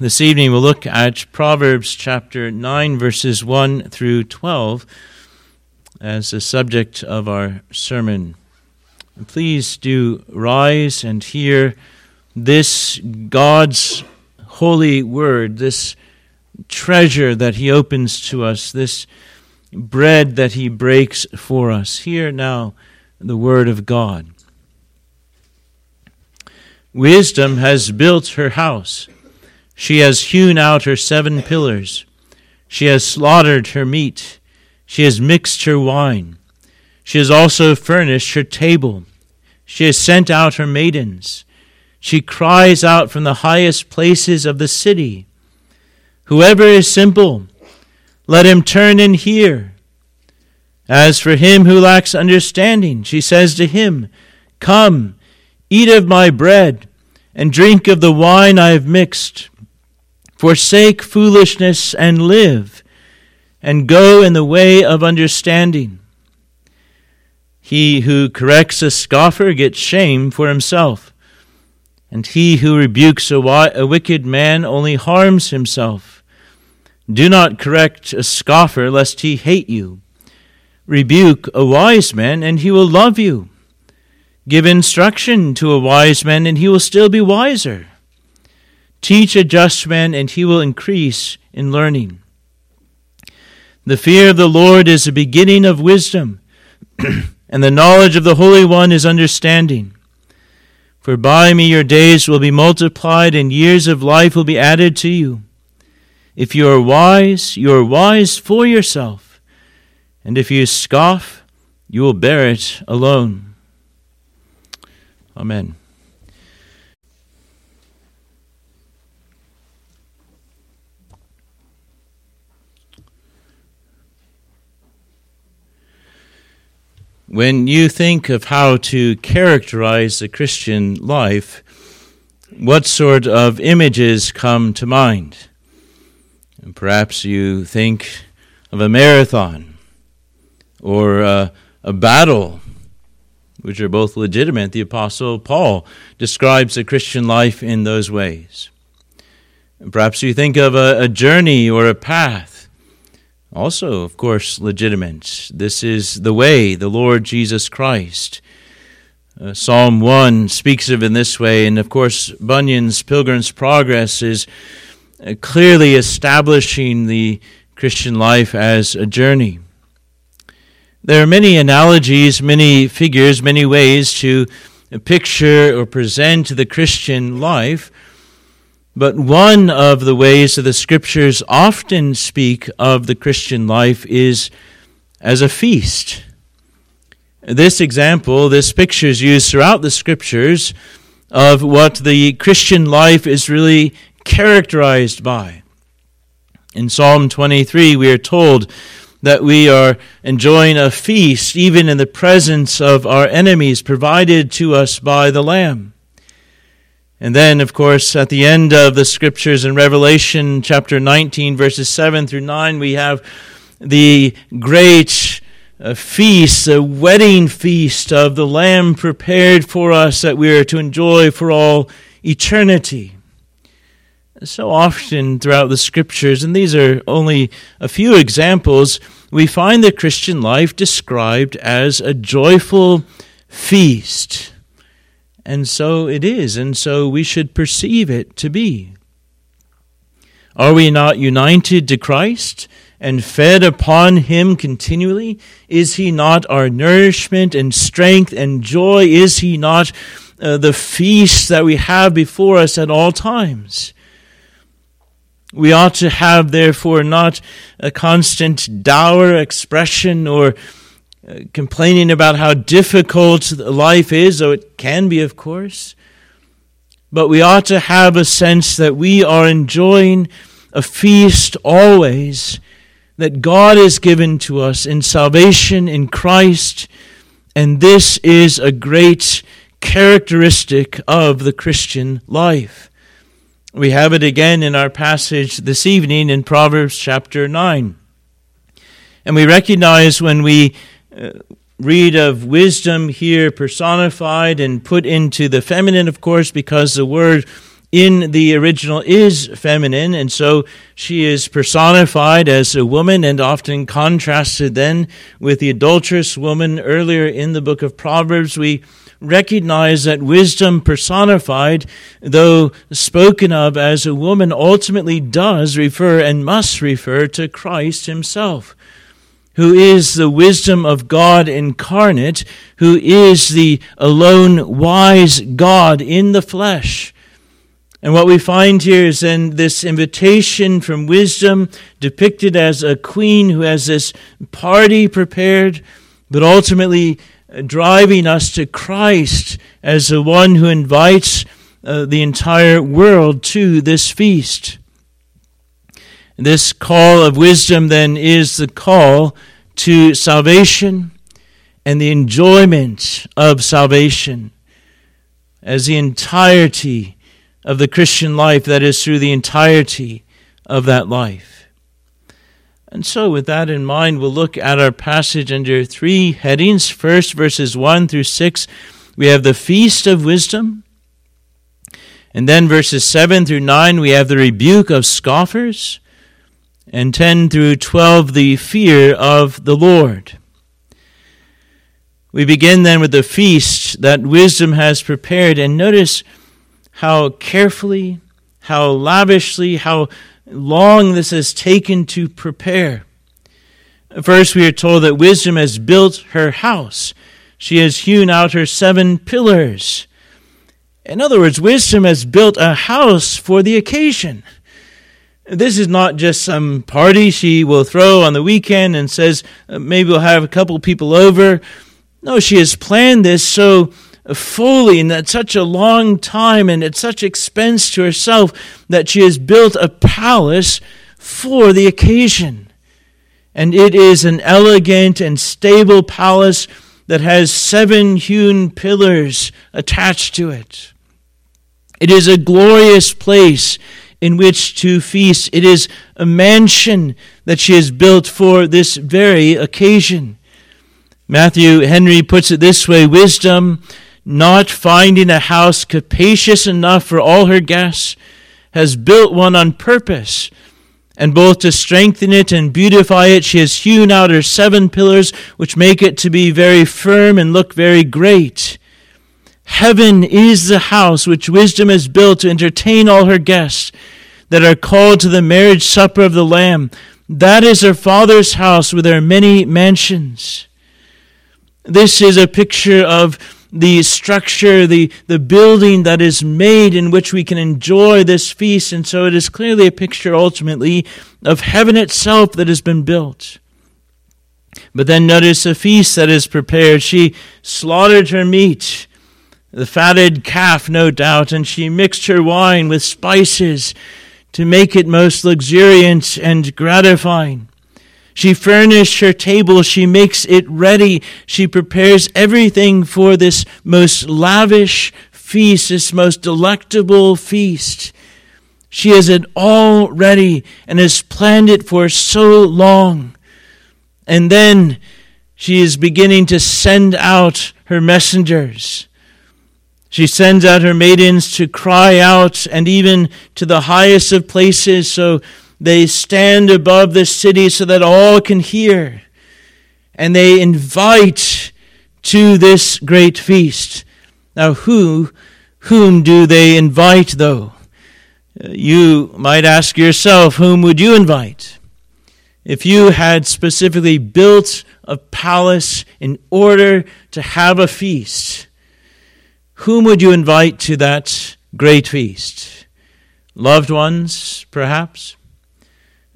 This evening we'll look at Proverbs chapter 9, verses 1 through 12 as the subject of our sermon. Please do rise and hear this God's holy word, this treasure that He opens to us, this bread that He breaks for us. Hear now the word of God. Wisdom has built her house. She has hewn out her seven pillars. She has slaughtered her meat. She has mixed her wine. She has also furnished her table. She has sent out her maidens. She cries out from the highest places of the city Whoever is simple, let him turn and hear. As for him who lacks understanding, she says to him, Come, eat of my bread, and drink of the wine I have mixed. Forsake foolishness and live, and go in the way of understanding. He who corrects a scoffer gets shame for himself, and he who rebukes a, wicked man only harms himself. Do not correct a scoffer, lest he hate you. Rebuke a wise man, and he will love you. Give instruction to a wise man, and he will still be wiser. Teach a just man, and he will increase in learning. The fear of the Lord is the beginning of wisdom, and the knowledge of the Holy One is understanding. For by me your days will be multiplied, and years of life will be added to you. If you are wise, you are wise for yourself. And if you scoff, you will bear it alone. Amen. When you think of how to characterize the Christian life, what sort of images come to mind? And perhaps you think of a marathon or a, a battle, which are both legitimate. The Apostle Paul describes the Christian life in those ways. And perhaps you think of a, a journey or a path, also, of course, legitimate. This is the way, the Lord Jesus Christ. Uh, Psalm 1 speaks of in this way, and of course, Bunyan's Pilgrim's Progress is uh, clearly establishing the Christian life as a journey. There are many analogies, many figures, many ways to picture or present the Christian life. But one of the ways that the scriptures often speak of the Christian life is as a feast. This example, this picture is used throughout the scriptures of what the Christian life is really characterized by. In Psalm 23, we are told that we are enjoying a feast even in the presence of our enemies provided to us by the Lamb. And then, of course, at the end of the scriptures in Revelation chapter 19, verses 7 through 9, we have the great uh, feast, the wedding feast of the Lamb prepared for us that we are to enjoy for all eternity so often throughout the scriptures, and these are only a few examples, we find the Christian life described as a joyful feast. And so it is, and so we should perceive it to be. Are we not united to Christ and fed upon Him continually? Is He not our nourishment and strength and joy? Is He not uh, the feast that we have before us at all times? We ought to have, therefore, not a constant dour expression or uh, complaining about how difficult life is, though it can be, of course. But we ought to have a sense that we are enjoying a feast always that God has given to us in salvation in Christ, and this is a great characteristic of the Christian life. We have it again in our passage this evening in Proverbs chapter 9. And we recognize when we Uh, read of wisdom here personified and put into the feminine, of course, because the word in the original is feminine, and so she is personified as a woman and often contrasted then with the adulterous woman earlier in the book of Proverbs. We recognize that wisdom personified, though spoken of as a woman, ultimately does refer and must refer to Christ himself who is the wisdom of God incarnate, who is the alone wise God in the flesh. And what we find here is then this invitation from wisdom depicted as a queen who has this party prepared, but ultimately driving us to Christ as the one who invites uh, the entire world to this feast. This call of wisdom then is the call to salvation and the enjoyment of salvation as the entirety of the Christian life, that is, through the entirety of that life. And so, with that in mind, we'll look at our passage under three headings. First, verses 1 through 6, we have the feast of wisdom. And then verses 7 through 9, we have the rebuke of scoffers and 10 through 12, the fear of the Lord. We begin then with the feast that wisdom has prepared, and notice how carefully, how lavishly, how long this has taken to prepare. First, we are told that wisdom has built her house. She has hewn out her seven pillars. In other words, wisdom has built a house for the occasion. This is not just some party she will throw on the weekend and says, uh, maybe we'll have a couple people over. No, she has planned this so fully and at such a long time and at such expense to herself that she has built a palace for the occasion. And it is an elegant and stable palace that has seven hewn pillars attached to it. It is a glorious place in which to feast. It is a mansion that she has built for this very occasion. Matthew Henry puts it this way Wisdom, not finding a house capacious enough for all her guests, has built one on purpose. And both to strengthen it and beautify it, she has hewn out her seven pillars, which make it to be very firm and look very great. Heaven is the house which wisdom has built to entertain all her guests that are called to the marriage supper of the Lamb. That is her Father's house with her many mansions. This is a picture of the structure, the, the building that is made in which we can enjoy this feast. And so it is clearly a picture ultimately of heaven itself that has been built. But then notice the feast that is prepared. She slaughtered her meat the fatted calf, no doubt, and she mixed her wine with spices to make it most luxuriant and gratifying. She furnished her table, she makes it ready, she prepares everything for this most lavish feast, this most delectable feast. She has it all ready and has planned it for so long. And then she is beginning to send out her messengers she sends out her maidens to cry out and even to the highest of places so they stand above the city so that all can hear. And they invite to this great feast. Now, who, whom do they invite, though? You might ask yourself, whom would you invite? If you had specifically built a palace in order to have a feast, whom would you invite to that great feast? Loved ones, perhaps?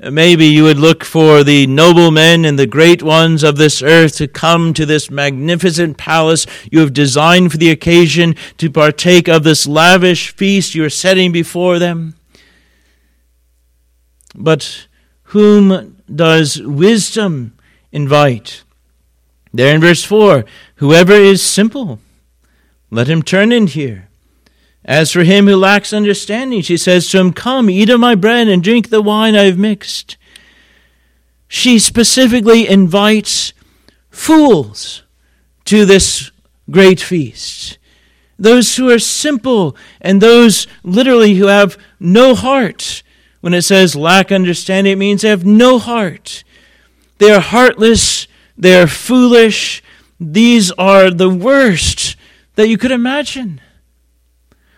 Uh, maybe you would look for the noblemen and the great ones of this earth to come to this magnificent palace you have designed for the occasion to partake of this lavish feast you are setting before them. But whom does wisdom invite? There in verse 4 whoever is simple let him turn in here. As for him who lacks understanding, she says to him, Come, eat of my bread and drink the wine I have mixed. She specifically invites fools to this great feast. those who are simple, and those literally who have no heart. When it says lack understanding, it means they have no heart. They are heartless, they are foolish. These are the worst that you could imagine.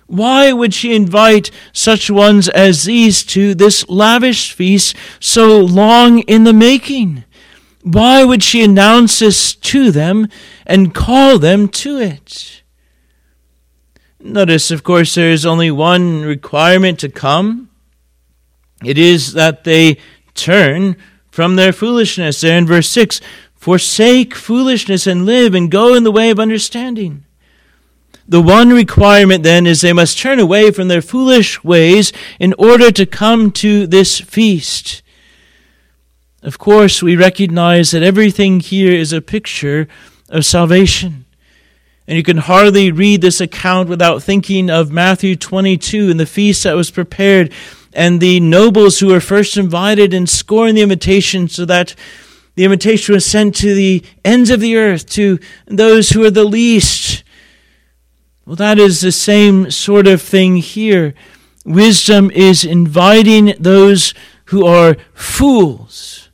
Why would she invite such ones as these to this lavish feast so long in the making? Why would she announce this to them and call them to it? Notice, of course, there is only one requirement to come. It is that they turn from their foolishness. There in verse 6 Forsake foolishness and live and go in the way of understanding. The one requirement then is they must turn away from their foolish ways in order to come to this feast. Of course, we recognize that everything here is a picture of salvation. And you can hardly read this account without thinking of Matthew 22 and the feast that was prepared and the nobles who were first invited and scoring the invitation so that the invitation was sent to the ends of the earth, to those who are the least. Well, that is the same sort of thing here. Wisdom is inviting those who are fools.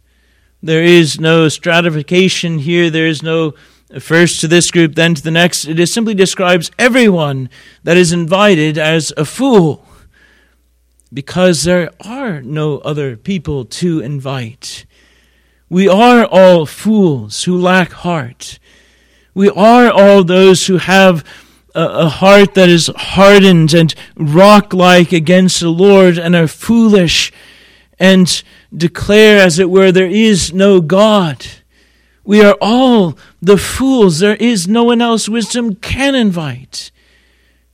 There is no stratification here. There is no first to this group, then to the next. It simply describes everyone that is invited as a fool because there are no other people to invite. We are all fools who lack heart. We are all those who have a heart that is hardened and rock like against the Lord and are foolish and declare, as it were, there is no God. We are all the fools. There is no one else wisdom can invite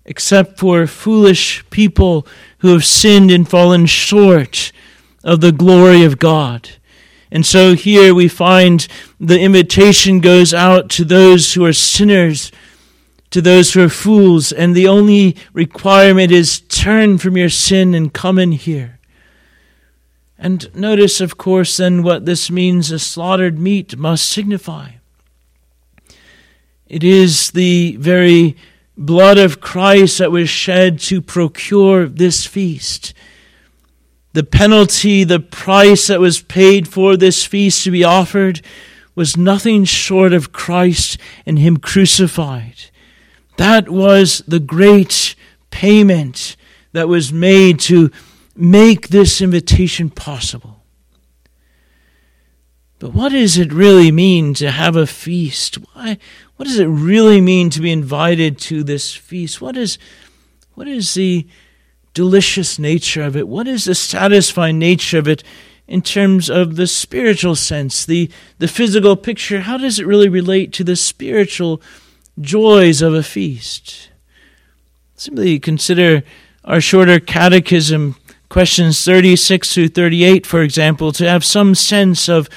except for foolish people who have sinned and fallen short of the glory of God. And so here we find the invitation goes out to those who are sinners to those who are fools, and the only requirement is turn from your sin and come in here. And notice, of course, then what this means a slaughtered meat must signify. It is the very blood of Christ that was shed to procure this feast. The penalty, the price that was paid for this feast to be offered was nothing short of Christ and Him crucified. That was the great payment that was made to make this invitation possible. But what does it really mean to have a feast? Why, what does it really mean to be invited to this feast? What is, what is the delicious nature of it? What is the satisfying nature of it in terms of the spiritual sense, the, the physical picture? How does it really relate to the spiritual joys of a feast. Simply consider our shorter catechism, questions 36 through 38, for example, to have some sense of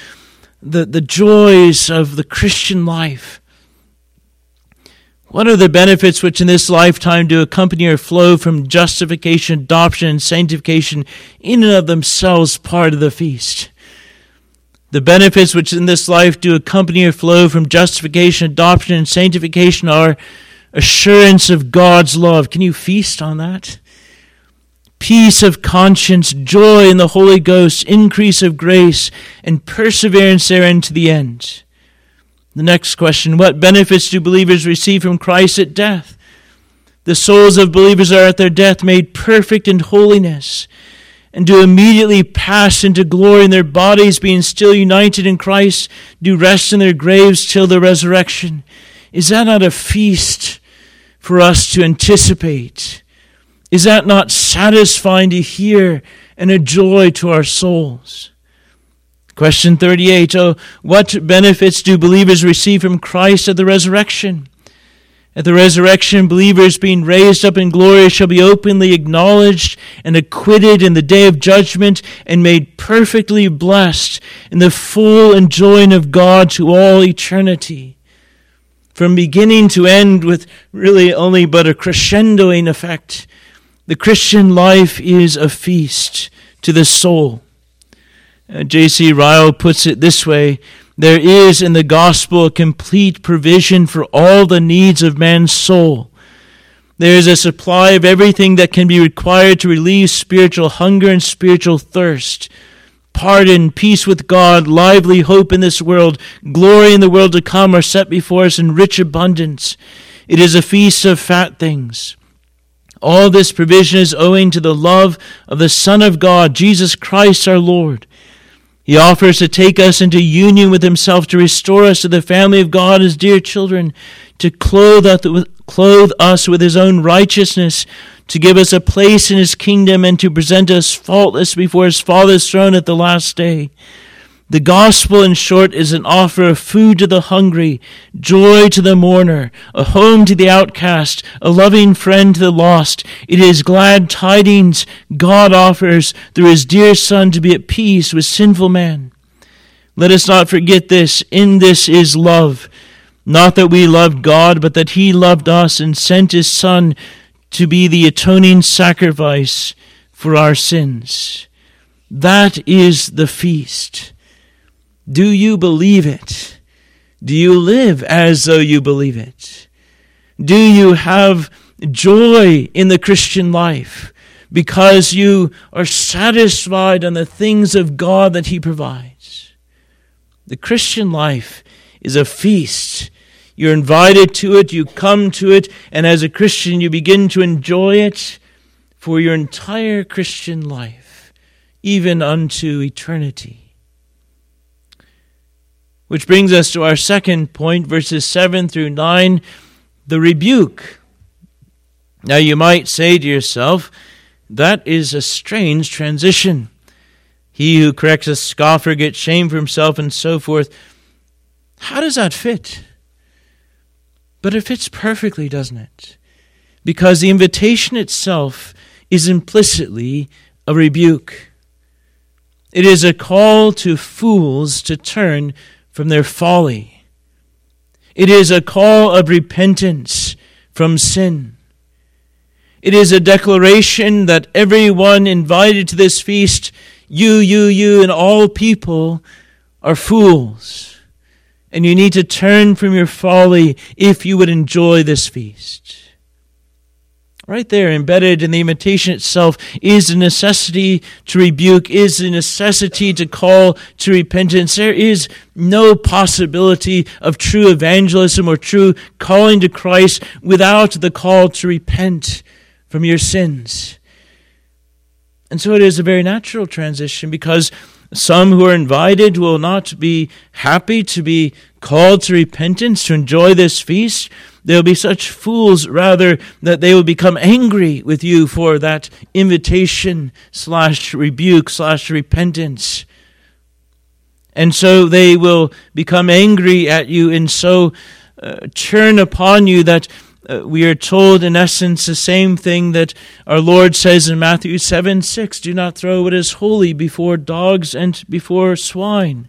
the, the joys of the Christian life. What are the benefits which in this lifetime do accompany or flow from justification, adoption, and sanctification in and of themselves part of the feast? The benefits which in this life do accompany or flow from justification, adoption, and sanctification are assurance of God's love. Can you feast on that? Peace of conscience, joy in the Holy Ghost, increase of grace, and perseverance therein to the end. The next question What benefits do believers receive from Christ at death? The souls of believers are at their death made perfect in holiness and do immediately pass into glory, and their bodies, being still united in Christ, do rest in their graves till the resurrection. Is that not a feast for us to anticipate? Is that not satisfying to hear and a joy to our souls? Question 38 Oh, what benefits do believers receive from Christ at the resurrection? At the resurrection, believers being raised up in glory shall be openly acknowledged and acquitted in the day of judgment and made perfectly blessed in the full enjoying of God to all eternity. From beginning to end, with really only but a crescendoing effect, the Christian life is a feast to the soul. Uh, J.C. Ryle puts it this way there is in the gospel a complete provision for all the needs of man's soul. There is a supply of everything that can be required to relieve spiritual hunger and spiritual thirst. Pardon, peace with God, lively hope in this world, glory in the world to come are set before us in rich abundance. It is a feast of fat things. All this provision is owing to the love of the Son of God, Jesus Christ our Lord. He offers to take us into union with Himself, to restore us to the family of God as dear children, to clothe us with His own righteousness, to give us a place in His kingdom, and to present us faultless before His Father's throne at the last day. The gospel, in short, is an offer of food to the hungry, joy to the mourner, a home to the outcast, a loving friend to the lost. It is glad tidings God offers through his dear Son to be at peace with sinful man. Let us not forget this. In this is love. Not that we loved God, but that he loved us and sent his Son to be the atoning sacrifice for our sins. That is the feast. Do you believe it? Do you live as though you believe it? Do you have joy in the Christian life because you are satisfied on the things of God that He provides? The Christian life is a feast. You're invited to it, you come to it, and as a Christian, you begin to enjoy it for your entire Christian life, even unto eternity. Which brings us to our second point, verses 7 through 9, the rebuke. Now you might say to yourself, that is a strange transition. He who corrects a scoffer gets shame for himself, and so forth. How does that fit? But it fits perfectly, doesn't it? Because the invitation itself is implicitly a rebuke. It is a call to fools to turn from their folly. It is a call of repentance from sin. It is a declaration that everyone invited to this feast, you, you, you, and all people, are fools. And you need to turn from your folly if you would enjoy this feast. Right there, embedded in the imitation itself, is the necessity to rebuke, is the necessity to call to repentance. There is no possibility of true evangelism or true calling to Christ without the call to repent from your sins. And so it is a very natural transition because some who are invited will not be happy to be called to repentance, to enjoy this feast. They'll be such fools, rather, that they will become angry with you for that invitation slash rebuke slash repentance. And so they will become angry at you and so uh, turn upon you that uh, we are told, in essence, the same thing that our Lord says in Matthew 7 6 Do not throw what is holy before dogs and before swine.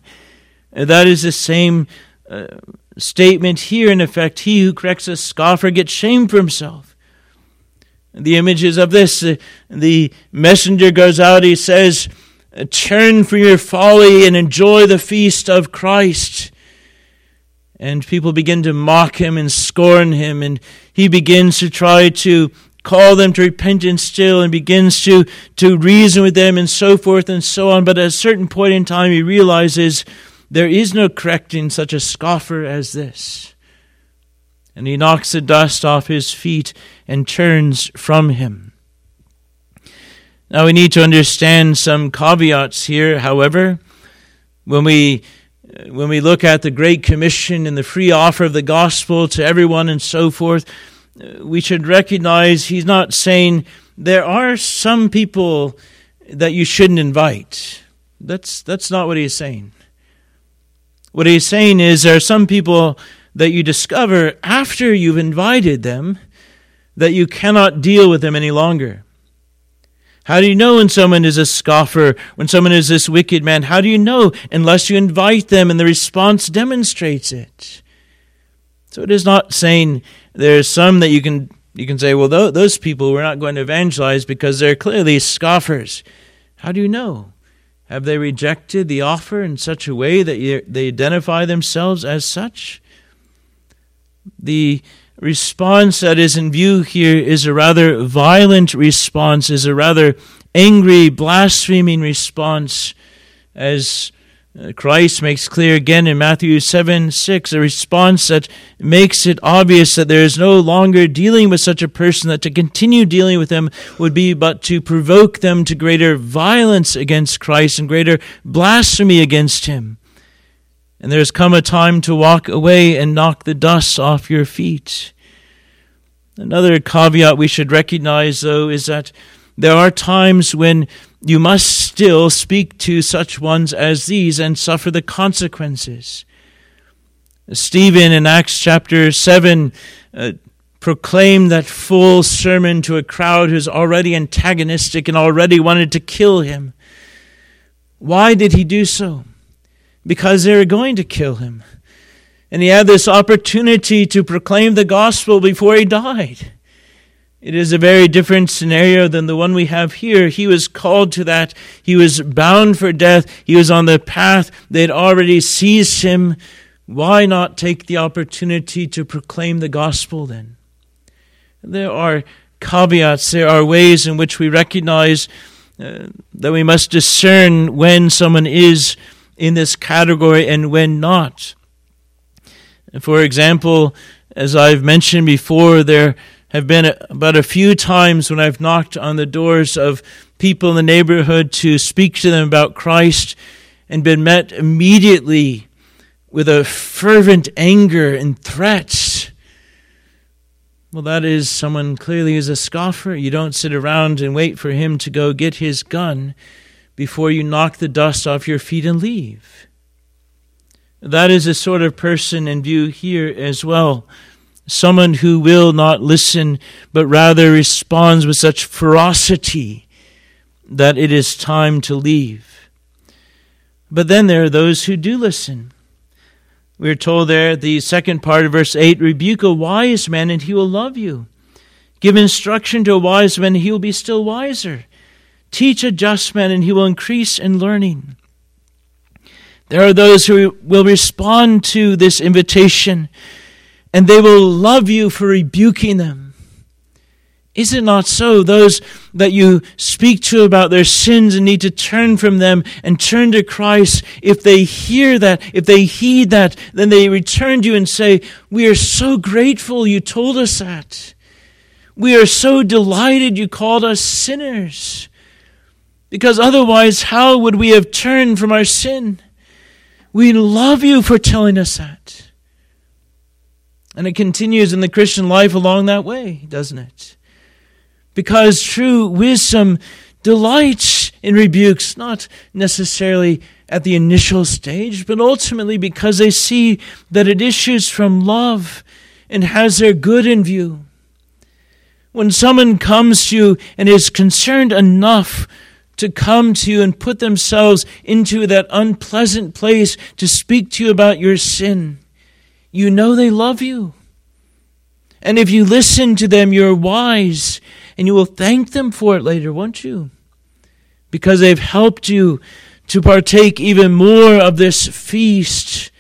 And that is the same uh, statement here, in effect, he who corrects a scoffer gets shame for himself. The images of this, uh, the messenger goes out, he says, Turn from your folly and enjoy the feast of Christ. And people begin to mock him and scorn him, and he begins to try to call them to repentance still and begins to, to reason with them and so forth and so on. But at a certain point in time, he realizes there is no correcting such a scoffer as this. And he knocks the dust off his feet and turns from him. Now we need to understand some caveats here, however. When we when we look at the Great Commission and the free offer of the gospel to everyone and so forth, we should recognize he's not saying there are some people that you shouldn't invite. That's that's not what he's saying. What he's saying is there are some people that you discover after you've invited them that you cannot deal with them any longer. How do you know when someone is a scoffer, when someone is this wicked man? How do you know unless you invite them and the response demonstrates it? So it is not saying there's some that you can you can say, well, those people we're not going to evangelize because they're clearly scoffers. How do you know? Have they rejected the offer in such a way that they identify themselves as such? The response that is in view here is a rather violent response, is a rather angry, blaspheming response, as Uh, Christ makes clear again in Matthew 7 6, a response that makes it obvious that there is no longer dealing with such a person, that to continue dealing with them would be but to provoke them to greater violence against Christ and greater blasphemy against him. And there has come a time to walk away and knock the dust off your feet. Another caveat we should recognize, though, is that there are times when you must still speak to such ones as these and suffer the consequences. Stephen in Acts chapter 7 uh, proclaimed that full sermon to a crowd who's already antagonistic and already wanted to kill him. Why did he do so? Because they were going to kill him. And he had this opportunity to proclaim the gospel before he died. It is a very different scenario than the one we have here. He was called to that. He was bound for death. He was on the path. They had already seized him. Why not take the opportunity to proclaim the gospel then? There are caveats, there are ways in which we recognize uh, that we must discern when someone is in this category and when not. For example, as I've mentioned before, there have been but a few times when I've knocked on the doors of people in the neighborhood to speak to them about Christ and been met immediately with a fervent anger and threats. Well, that is someone clearly is a scoffer. You don't sit around and wait for him to go get his gun before you knock the dust off your feet and leave. That is a sort of person in view here as well someone who will not listen, but rather responds with such ferocity that it is time to leave. But then there are those who do listen. We are told there, the second part of verse 8 rebuke a wise man, and he will love you. Give instruction to a wise man, and he will be still wiser. Teach a just man, and he will increase in learning. There are those who will respond to this invitation and they will love you for rebuking them. Is it not so? Those that you speak to about their sins and need to turn from them and turn to Christ, if they hear that, if they heed that, then they return to you and say, We are so grateful you told us that. We are so delighted you called us sinners. Because otherwise, how would we have turned from our sin? We love you for telling us that. And it continues in the Christian life along that way, doesn't it? Because true wisdom delights in rebukes, not necessarily at the initial stage, but ultimately because they see that it issues from love and has their good in view. When someone comes to you and is concerned enough to come to you and put themselves into that unpleasant place to speak to you about your sin, you know they love you. And if you listen to them, you're wise, and you will thank them for it later, won't you? Because they've helped you to partake even more of this feast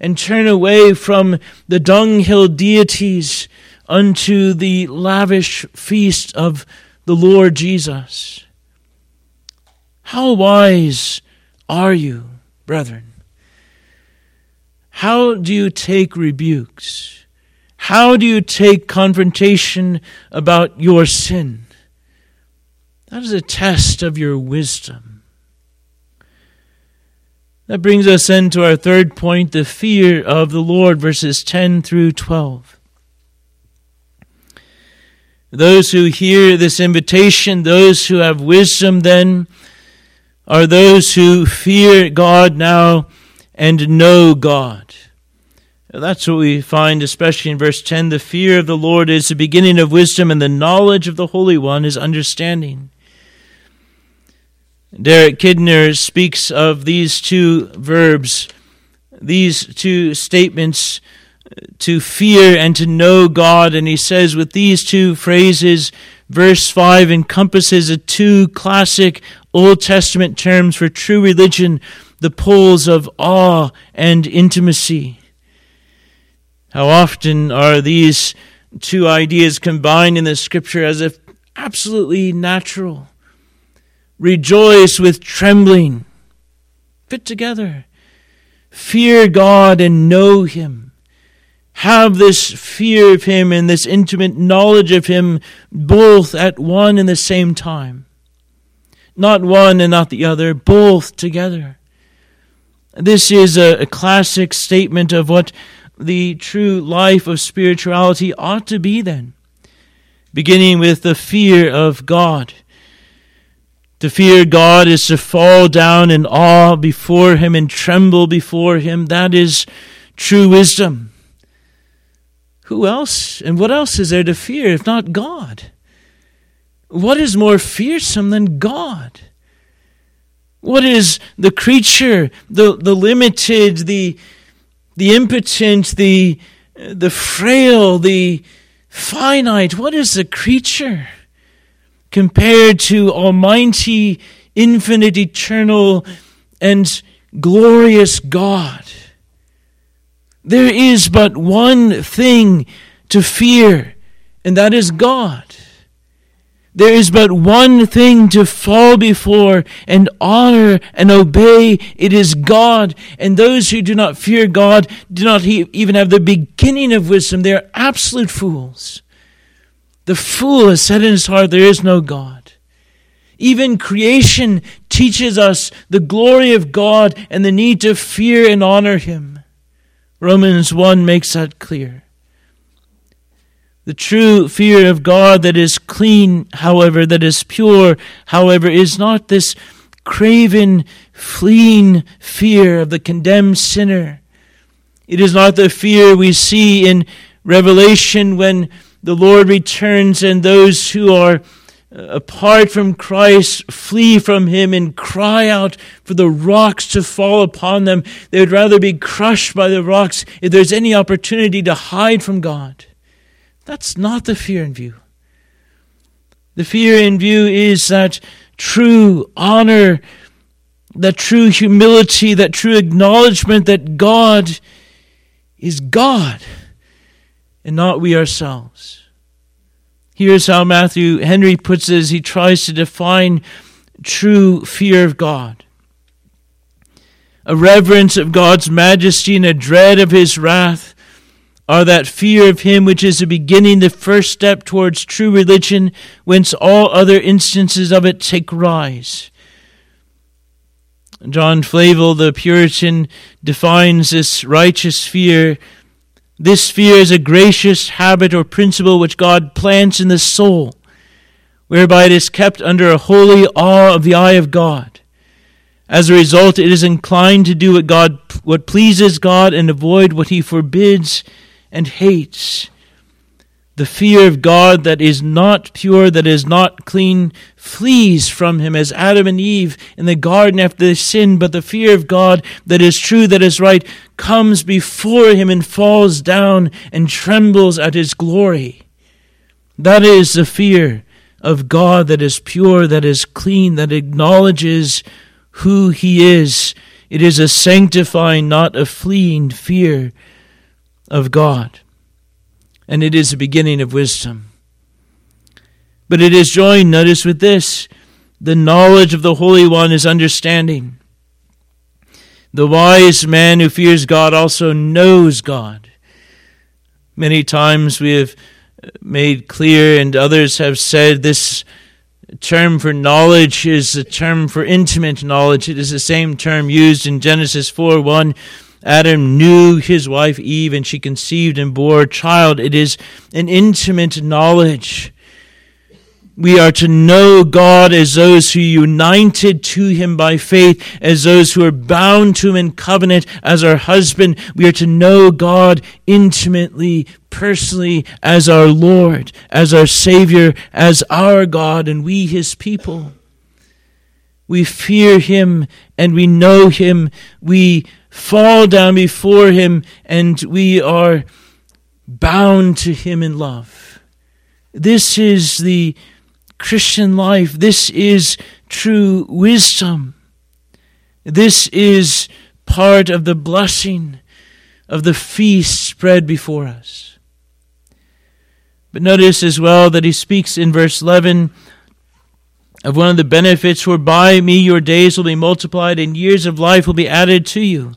and turn away from the dunghill deities unto the lavish feast of the Lord Jesus. How wise are you, brethren? How do you take rebukes? How do you take confrontation about your sin? That is a test of your wisdom. That brings us then to our third point the fear of the Lord, verses 10 through 12. Those who hear this invitation, those who have wisdom, then, are those who fear God now and know God. That's what we find, especially in verse 10. The fear of the Lord is the beginning of wisdom, and the knowledge of the Holy One is understanding. Derek Kidner speaks of these two verbs, these two statements, to fear and to know God. And he says, with these two phrases, verse 5 encompasses the two classic Old Testament terms for true religion the poles of awe and intimacy. How often are these two ideas combined in the scripture as if absolutely natural. Rejoice with trembling. Fit together. Fear God and know Him. Have this fear of Him and this intimate knowledge of Him both at one and the same time. Not one and not the other, both together. This is a, a classic statement of what the true life of spirituality ought to be then. Beginning with the fear of God. To fear God is to fall down in awe before Him and tremble before Him. That is true wisdom. Who else and what else is there to fear if not God? What is more fearsome than God? What is the creature, the, the limited, the, the impotent, the, the frail, the finite? What is the creature compared to Almighty, infinite, eternal, and glorious God? There is but one thing to fear, and that is God. There is but one thing to fall before and honor and obey. It is God. And those who do not fear God do not even have the beginning of wisdom. They are absolute fools. The fool has said in his heart, There is no God. Even creation teaches us the glory of God and the need to fear and honor Him. Romans 1 makes that clear. The true fear of God that is clean, however, that is pure, however, is not this craven, fleeing fear of the condemned sinner. It is not the fear we see in Revelation when the Lord returns and those who are uh, apart from Christ flee from him and cry out for the rocks to fall upon them. They would rather be crushed by the rocks if there's any opportunity to hide from God. That's not the fear in view. The fear in view is that true honor, that true humility, that true acknowledgement that God is God and not we ourselves. Here's how Matthew Henry puts it as he tries to define true fear of God a reverence of God's majesty and a dread of his wrath are that fear of him which is the beginning, the first step towards true religion, whence all other instances of it take rise. John Flavel, the Puritan, defines this righteous fear. This fear is a gracious habit or principle which God plants in the soul, whereby it is kept under a holy awe of the eye of God. As a result, it is inclined to do what God what pleases God and avoid what he forbids and hates. The fear of God that is not pure, that is not clean, flees from him as Adam and Eve in the garden after they sinned. But the fear of God that is true, that is right, comes before him and falls down and trembles at his glory. That is the fear of God that is pure, that is clean, that acknowledges who he is. It is a sanctifying, not a fleeing fear of God. And it is the beginning of wisdom. But it is joined, notice, with this the knowledge of the Holy One is understanding. The wise man who fears God also knows God. Many times we have made clear, and others have said, this term for knowledge is a term for intimate knowledge. It is the same term used in Genesis 4 1 Adam knew his wife Eve and she conceived and bore a child. It is an intimate knowledge. We are to know God as those who are united to Him by faith, as those who are bound to Him in covenant as our husband. We are to know God intimately, personally, as our Lord, as our Savior, as our God, and we His people. We fear Him and we know Him. We fall down before Him and we are bound to Him in love. This is the Christian life. This is true wisdom. This is part of the blessing of the feast spread before us. But notice as well that he speaks in verse 11 of one of the benefits for by me your days will be multiplied and years of life will be added to you.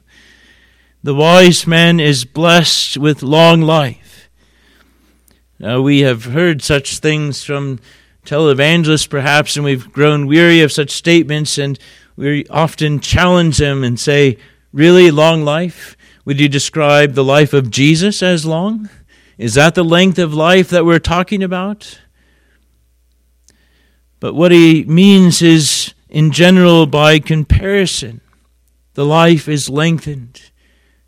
The wise man is blessed with long life. Now, we have heard such things from televangelists, perhaps, and we've grown weary of such statements, and we often challenge them and say, Really, long life? Would you describe the life of Jesus as long? Is that the length of life that we're talking about? But what he means is, in general, by comparison, the life is lengthened,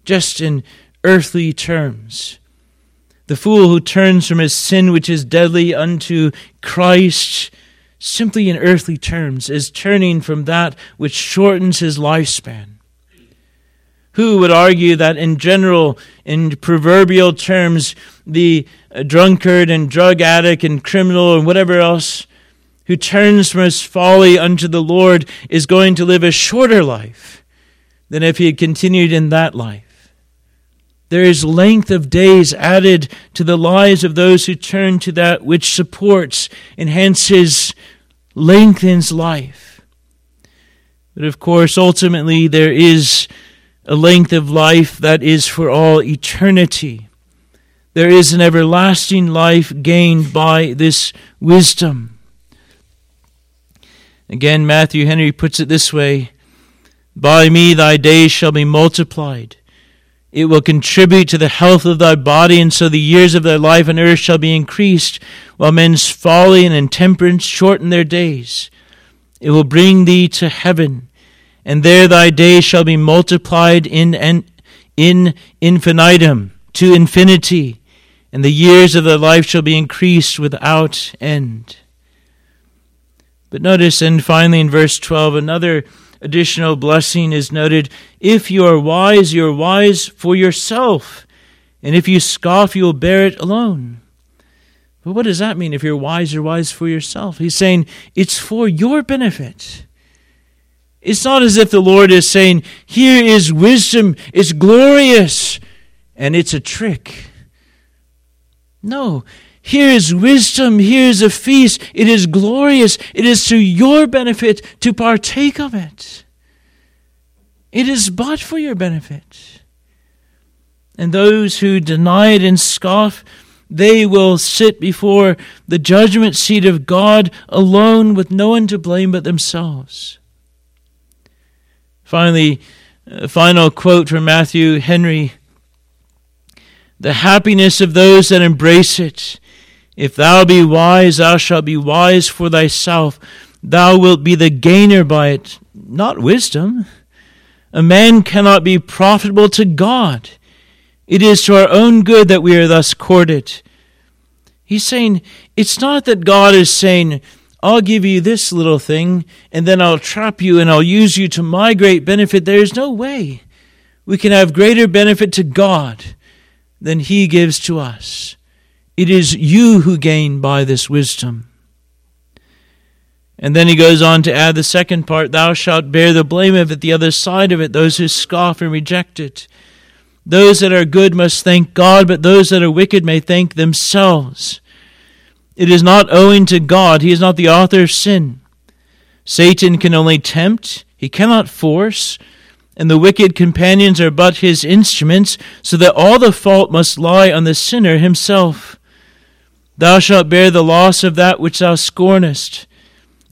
just in earthly terms. The fool who turns from his sin, which is deadly, unto Christ, simply in earthly terms, is turning from that which shortens his lifespan. Who would argue that in general, in proverbial terms, the drunkard and drug addict and criminal and whatever else who turns from his folly unto the Lord is going to live a shorter life than if he had continued in that life? There is length of days added to the lives of those who turn to that which supports, enhances, lengthens life. But of course, ultimately, there is a length of life that is for all eternity. There is an everlasting life gained by this wisdom. Again, Matthew Henry puts it this way By me thy days shall be multiplied it will contribute to the health of thy body, and so the years of thy life on earth shall be increased, while men's folly and intemperance shorten their days. It will bring thee to heaven, and there thy days shall be multiplied in, in infinitum, to infinity, and the years of thy life shall be increased without end. But notice, and finally in verse 12, another additional blessing is noted if you are wise, you are wise for yourself. And if you scoff, you will bear it alone. But what does that mean? If you're wise, you're wise for yourself. He's saying it's for your benefit. It's not as if the Lord is saying, Here is wisdom, it's glorious, and it's a trick. No, here is wisdom. Here is a feast. It is glorious. It is to your benefit to partake of it. It is but for your benefit. And those who deny it and scoff, they will sit before the judgment seat of God alone with no one to blame but themselves. Finally, a final quote from Matthew Henry The happiness of those that embrace it if thou be wise, thou shalt be wise for thyself. Thou wilt be the gainer by it, not wisdom. A man cannot be profitable to God. It is to our own good that we are thus courted. He's saying, it's not that God is saying, I'll give you this little thing, and then I'll trap you and I'll use you to my great benefit. There is no way we can have greater benefit to God than He gives to us. It is you who gain by this wisdom. And then he goes on to add the second part Thou shalt bear the blame of it, the other side of it, those who scoff and reject it. Those that are good must thank God, but those that are wicked may thank themselves. It is not owing to God, He is not the author of sin. Satan can only tempt, he cannot force, and the wicked companions are but his instruments, so that all the fault must lie on the sinner himself. Thou shalt bear the loss of that which thou scornest.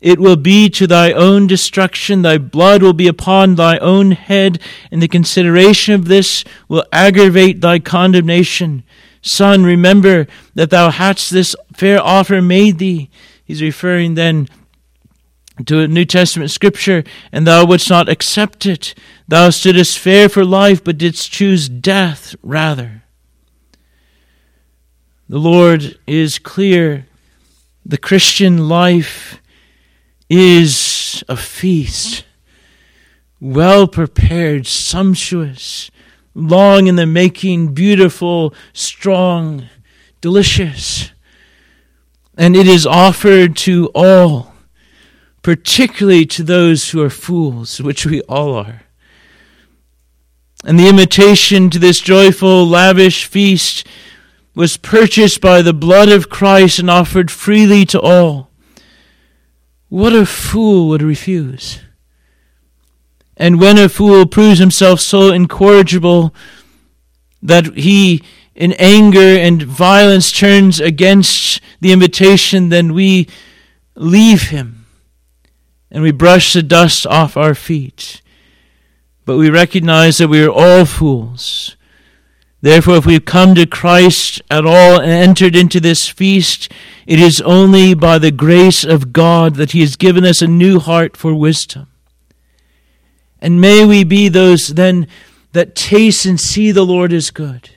It will be to thy own destruction. Thy blood will be upon thy own head, and the consideration of this will aggravate thy condemnation. Son, remember that thou hadst this fair offer made thee. He's referring then to a New Testament scripture, and thou wouldst not accept it. Thou stoodest fair for life, but didst choose death rather. The Lord is clear. The Christian life is a feast, well prepared, sumptuous, long in the making, beautiful, strong, delicious. And it is offered to all, particularly to those who are fools, which we all are. And the invitation to this joyful, lavish feast was purchased by the blood of Christ and offered freely to all. What a fool would refuse? And when a fool proves himself so incorrigible that he, in anger and violence, turns against the invitation, then we leave him and we brush the dust off our feet. But we recognize that we are all fools. Therefore, if we've come to Christ at all and entered into this feast, it is only by the grace of God that He has given us a new heart for wisdom. And may we be those then that taste and see the Lord is good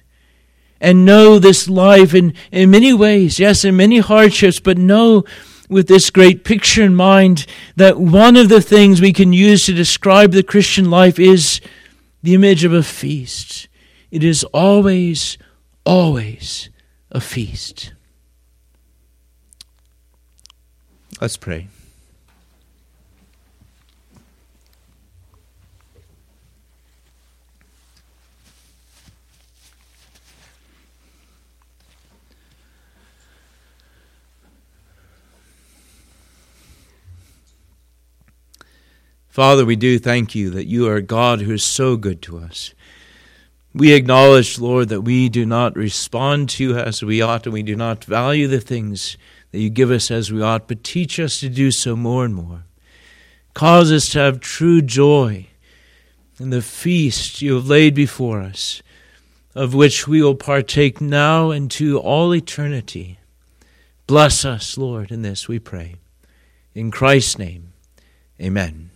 and know this life in, in many ways, yes, in many hardships, but know with this great picture in mind that one of the things we can use to describe the Christian life is the image of a feast. It is always, always a feast. Let's pray. Father, we do thank you that you are God who is so good to us. We acknowledge, Lord, that we do not respond to you as we ought, and we do not value the things that you give us as we ought, but teach us to do so more and more. Cause us to have true joy in the feast you have laid before us, of which we will partake now and to all eternity. Bless us, Lord, in this we pray. In Christ's name, amen.